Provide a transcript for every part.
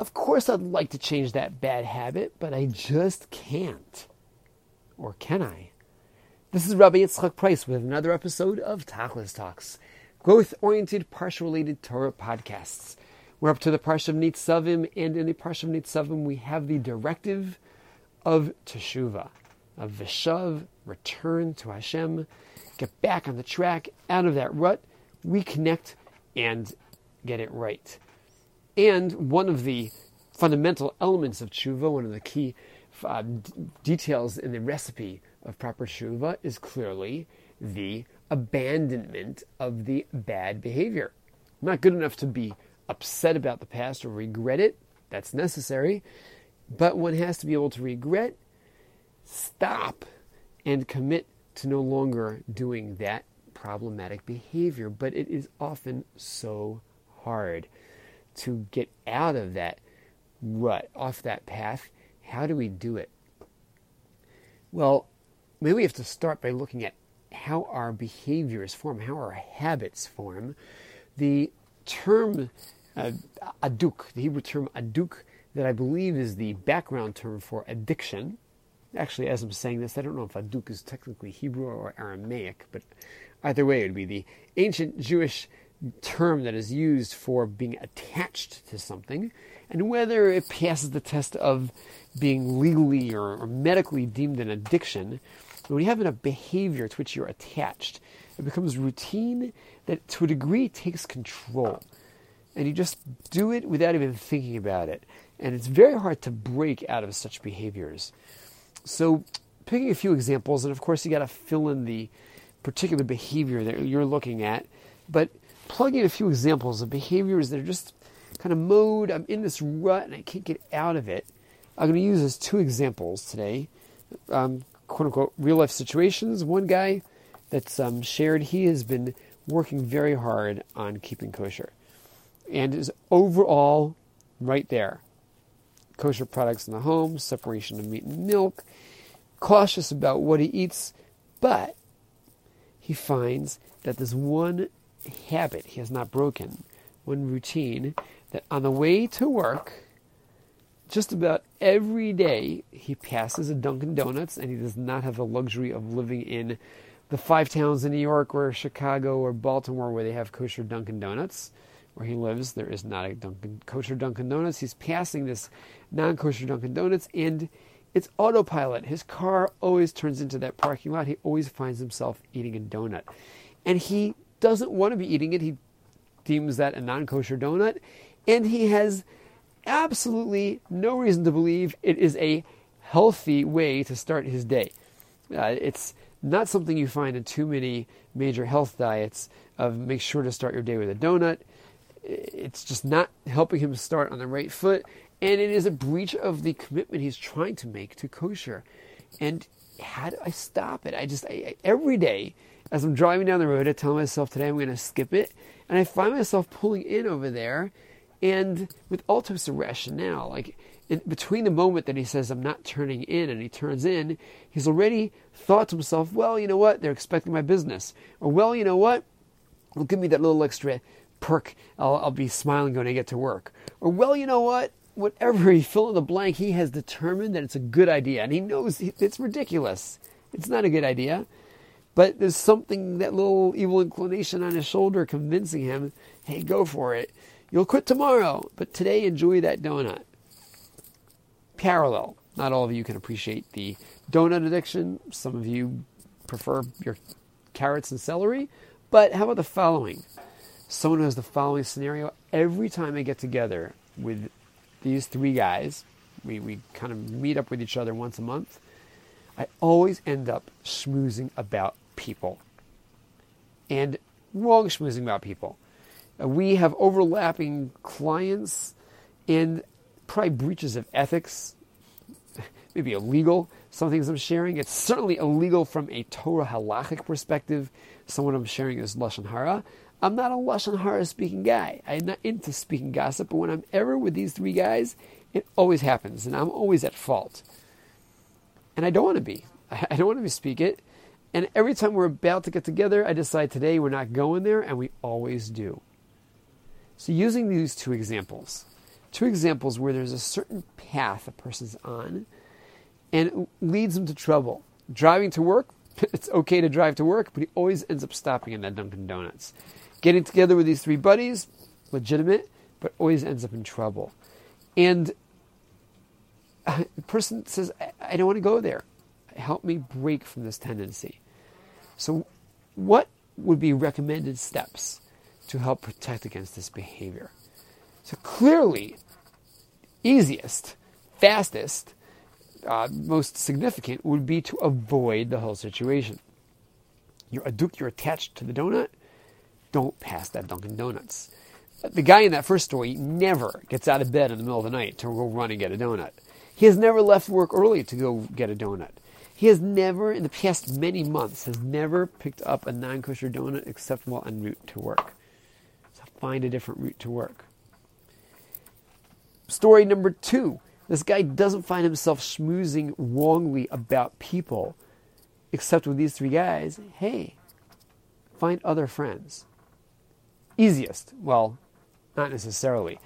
of course, I'd like to change that bad habit, but I just can't. Or can I? This is Rabbi Yitzchak Price with another episode of Tachlis Talks, growth-oriented, parsha-related Torah podcasts. We're up to the Parsha of Nitzavim, and in the Parsha of Nitzavim, we have the directive of Teshuvah, of Vishav, return to Hashem, get back on the track, out of that rut, reconnect, and get it right. And one of the fundamental elements of tshuva, one of the key uh, d- details in the recipe of proper tshuva, is clearly the abandonment of the bad behavior. Not good enough to be upset about the past or regret it. That's necessary. But one has to be able to regret, stop, and commit to no longer doing that problematic behavior. But it is often so hard to get out of that rut, off that path, how do we do it? Well, maybe we have to start by looking at how our behaviors form, how our habits form. The term uh, aduk, the Hebrew term aduk, that I believe is the background term for addiction. Actually, as I'm saying this, I don't know if aduk is technically Hebrew or Aramaic, but either way, it would be the ancient Jewish term that is used for being attached to something, and whether it passes the test of being legally or, or medically deemed an addiction. When you have a behavior to which you're attached, it becomes routine that to a degree takes control. And you just do it without even thinking about it. And it's very hard to break out of such behaviors. So, picking a few examples, and of course, you got to fill in the particular behavior that you're looking at. But plugging a few examples of behaviors that are just kind of mode. I'm in this rut and I can't get out of it. I'm going to use as two examples today, um, quote unquote, real life situations. One guy that's um, shared, he has been working very hard on keeping kosher and is overall right there. Kosher products in the home, separation of meat and milk, cautious about what he eats, but he finds that this one habit he has not broken, one routine, that on the way to work, just about every day he passes a Dunkin' Donuts and he does not have the luxury of living in the five towns in New York or Chicago or Baltimore where they have kosher Dunkin' Donuts. Where he lives, there is not a Dunkin' kosher Dunkin' Donuts. He's passing this non-kosher Dunkin' Donuts and it's autopilot. His car always turns into that parking lot. He always finds himself eating a donut. And he doesn't want to be eating it. He deems that a non kosher donut. And he has absolutely no reason to believe it is a healthy way to start his day. Uh, it's not something you find in too many major health diets of make sure to start your day with a donut. It's just not helping him start on the right foot. And it is a breach of the commitment he's trying to make to kosher. And how do I stop it? I just, I, every day, as I'm driving down the road, I tell myself today I'm going to skip it. And I find myself pulling in over there and with all types of rationale. Like in between the moment that he says, I'm not turning in, and he turns in, he's already thought to himself, well, you know what? They're expecting my business. Or, well, you know what? Will give me that little extra perk. I'll, I'll be smiling when I get to work. Or, well, you know what? Whatever he fill in the blank, he has determined that it's a good idea. And he knows it's ridiculous. It's not a good idea. But there's something, that little evil inclination on his shoulder convincing him, hey, go for it. You'll quit tomorrow, but today enjoy that donut. Parallel. Not all of you can appreciate the donut addiction. Some of you prefer your carrots and celery. But how about the following? Someone has the following scenario every time I get together with these three guys, we, we kind of meet up with each other once a month. I always end up schmoozing about people and wrong schmoozing about people. Uh, we have overlapping clients and probably breaches of ethics, maybe illegal. Some things I'm sharing. It's certainly illegal from a Torah halachic perspective. Someone I'm sharing is Lashon Hara. I'm not a Lashon Hara speaking guy. I'm not into speaking gossip, but when I'm ever with these three guys, it always happens, and I'm always at fault. And I don't want to be. I don't want to speak it. And every time we're about to get together, I decide today we're not going there, and we always do. So, using these two examples, two examples where there's a certain path a person's on and leads them to trouble. Driving to work, it's okay to drive to work, but he always ends up stopping in that Dunkin' Donuts. Getting together with these three buddies, legitimate, but always ends up in trouble. And uh, the person says, I don't want to go there. Help me break from this tendency. So, what would be recommended steps to help protect against this behavior? So, clearly, easiest, fastest, uh, most significant would be to avoid the whole situation. You're, you're attached to the donut, don't pass that Dunkin' Donuts. The guy in that first story never gets out of bed in the middle of the night to go run and get a donut. He has never left work early to go get a donut. He has never, in the past many months, has never picked up a non-kosher donut except while en route to work. So find a different route to work. Story number two. This guy doesn't find himself schmoozing wrongly about people, except with these three guys. Hey, find other friends. Easiest. Well, not necessarily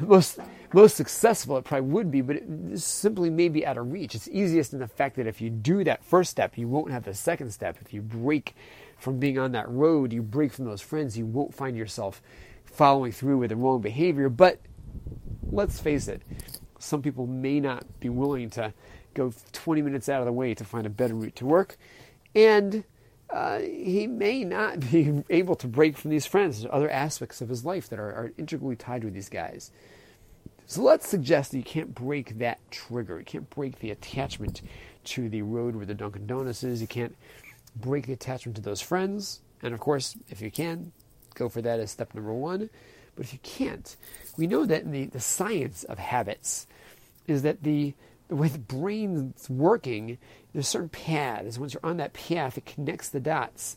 most most successful it probably would be, but it simply may be out of reach. It's easiest in the fact that if you do that first step, you won't have the second step. If you break from being on that road, you break from those friends, you won't find yourself following through with the wrong behavior. But let's face it, some people may not be willing to go 20 minutes out of the way to find a better route to work. And uh, he may not be able to break from these friends. There's other aspects of his life that are, are integrally tied with these guys. So let's suggest that you can't break that trigger. You can't break the attachment to the road where the Dunkin' Donuts is. You can't break the attachment to those friends. And of course, if you can, go for that as step number one. But if you can't, we know that the, the science of habits is that the, the brain's working, there's certain paths. Once you're on that path, it connects the dots.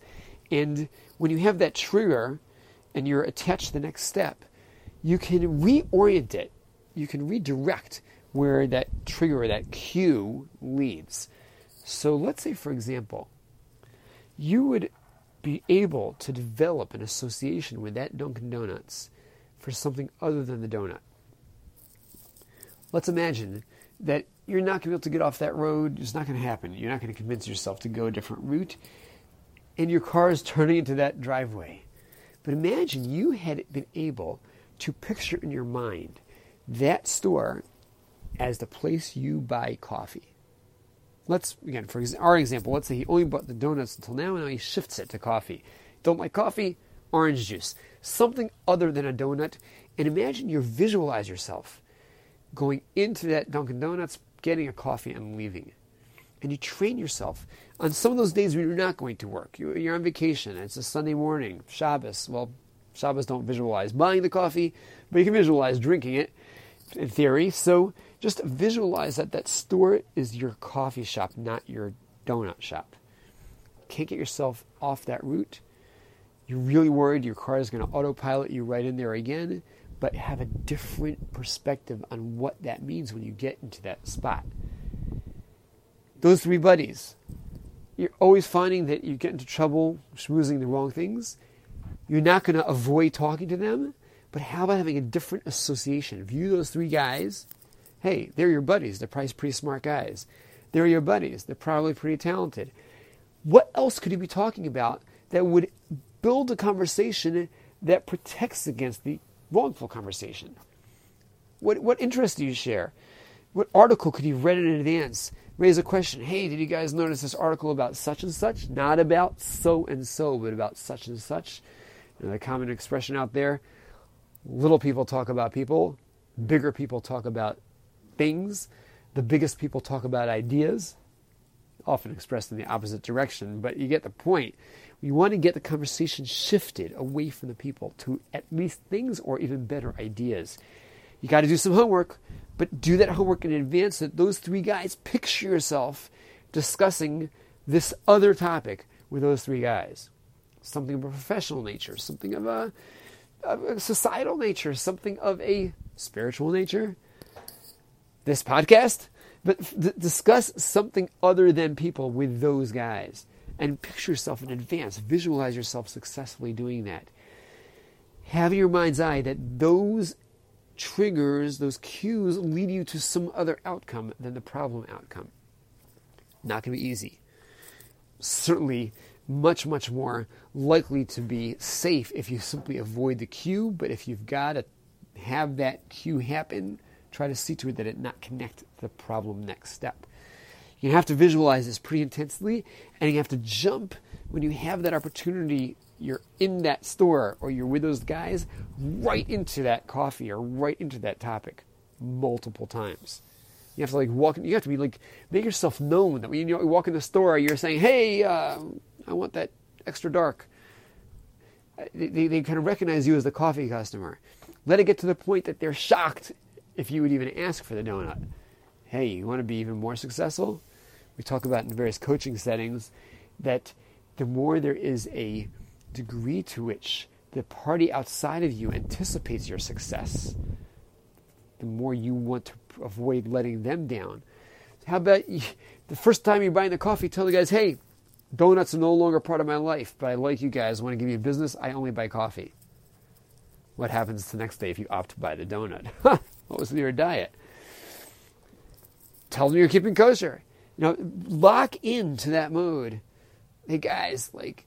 And when you have that trigger and you're attached to the next step, you can reorient it you can redirect where that trigger or that cue leads. So let's say, for example, you would be able to develop an association with that Dunkin' Donuts for something other than the donut. Let's imagine that you're not going to be able to get off that road. It's not going to happen. You're not going to convince yourself to go a different route. And your car is turning into that driveway. But imagine you had been able to picture in your mind that store as the place you buy coffee. Let's, again, for our example, let's say he only bought the donuts until now and now he shifts it to coffee. Don't like coffee? Orange juice. Something other than a donut. And imagine you visualize yourself going into that Dunkin' Donuts, getting a coffee, and leaving. And you train yourself. On some of those days when you're not going to work, you're on vacation, it's a Sunday morning, Shabbos. Well, Shabbos don't visualize buying the coffee, but you can visualize drinking it in theory. So just visualize that that store is your coffee shop, not your donut shop. Can't get yourself off that route. You're really worried your car is going to autopilot you right in there again, but have a different perspective on what that means when you get into that spot. Those three buddies, you're always finding that you get into trouble schmoozing the wrong things. You're not going to avoid talking to them but how about having a different association? View those three guys. Hey, they're your buddies. They're probably pretty smart guys. They're your buddies. They're probably pretty talented. What else could you be talking about that would build a conversation that protects against the wrongful conversation? What, what interests do you share? What article could you read in advance? Raise a question. Hey, did you guys notice this article about such and such? Not about so and so, but about such and such. The common expression out there Little people talk about people, bigger people talk about things, the biggest people talk about ideas, often expressed in the opposite direction, but you get the point. We want to get the conversation shifted away from the people to at least things or even better ideas. You got to do some homework, but do that homework in advance that those three guys picture yourself discussing this other topic with those three guys. Something of a professional nature, something of a of a societal nature, something of a spiritual nature. This podcast, but f- discuss something other than people with those guys and picture yourself in advance. Visualize yourself successfully doing that. Have in your mind's eye that those triggers, those cues lead you to some other outcome than the problem outcome. Not going to be easy. Certainly much, much more likely to be safe if you simply avoid the cue, but if you've got to have that cue happen, try to see to it that it not connect the problem next step. You have to visualize this pretty intensely, and you have to jump when you have that opportunity. You're in that store or you're with those guys right into that coffee or right into that topic multiple times. You have to like walk. You have to be like make yourself known that when you, walk in the store, you're saying, "Hey, uh, I want that extra dark." They, they, they kind of recognize you as the coffee customer. Let it get to the point that they're shocked if you would even ask for the donut. Hey, you want to be even more successful? We talk about in various coaching settings that the more there is a degree to which the party outside of you anticipates your success, the more you want to avoid letting them down. How about you, the first time you're buying the coffee, tell the guys, hey, donuts are no longer part of my life, but I like you guys. I want to give you a business. I only buy coffee. What happens the next day if you opt to buy the donut? what was in your diet? Tell them you're keeping kosher. You know, lock into that mood. Hey guys, like,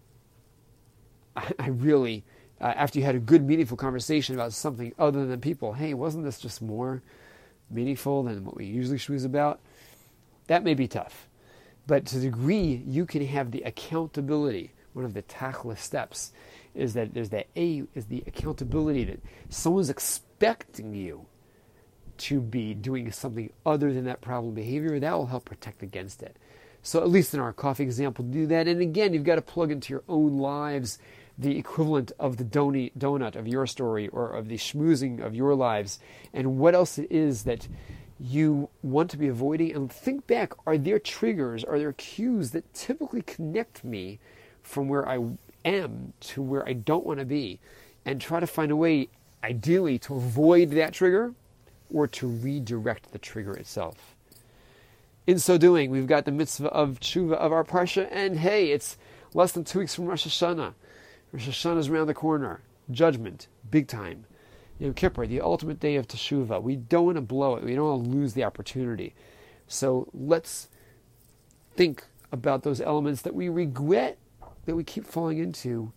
I, I really, uh, after you had a good, meaningful conversation about something other than people, hey, wasn't this just more meaningful than what we usually schmooze about? That may be tough. But to the degree you can have the accountability, one of the tachlis steps is that there's that A is the accountability that someone's expecting you to be doing something other than that problem behavior, that will help protect against it. So, at least in our coffee example, do that. And again, you've got to plug into your own lives the equivalent of the donut of your story or of the schmoozing of your lives and what else it is that you want to be avoiding. And think back are there triggers, are there cues that typically connect me from where I am to where I don't want to be? And try to find a way, ideally, to avoid that trigger or to redirect the trigger itself. In so doing, we've got the mitzvah of tshuva of our parsha, and hey, it's less than two weeks from Rosh Hashanah. Rosh Hashanah is around the corner. Judgment, big time. Yom Kippur, the ultimate day of teshuva. We don't want to blow it. We don't want to lose the opportunity. So let's think about those elements that we regret that we keep falling into.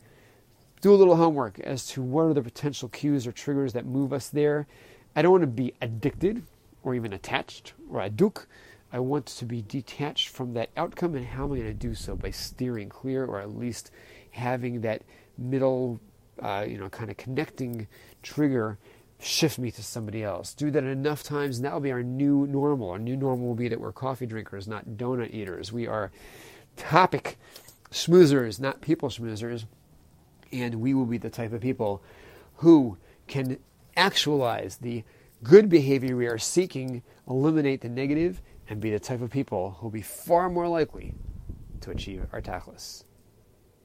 Do a little homework as to what are the potential cues or triggers that move us there I don't want to be addicted or even attached or aduk. I want to be detached from that outcome, and how am I going to do so? By steering clear, or at least having that middle, uh, you know, kind of connecting trigger shift me to somebody else. Do that enough times, and that will be our new normal. Our new normal will be that we're coffee drinkers, not donut eaters. We are topic schmoozers, not people schmoozers, and we will be the type of people who can actualize the good behavior we are seeking, eliminate the negative, and be the type of people who will be far more likely to achieve our tachlis.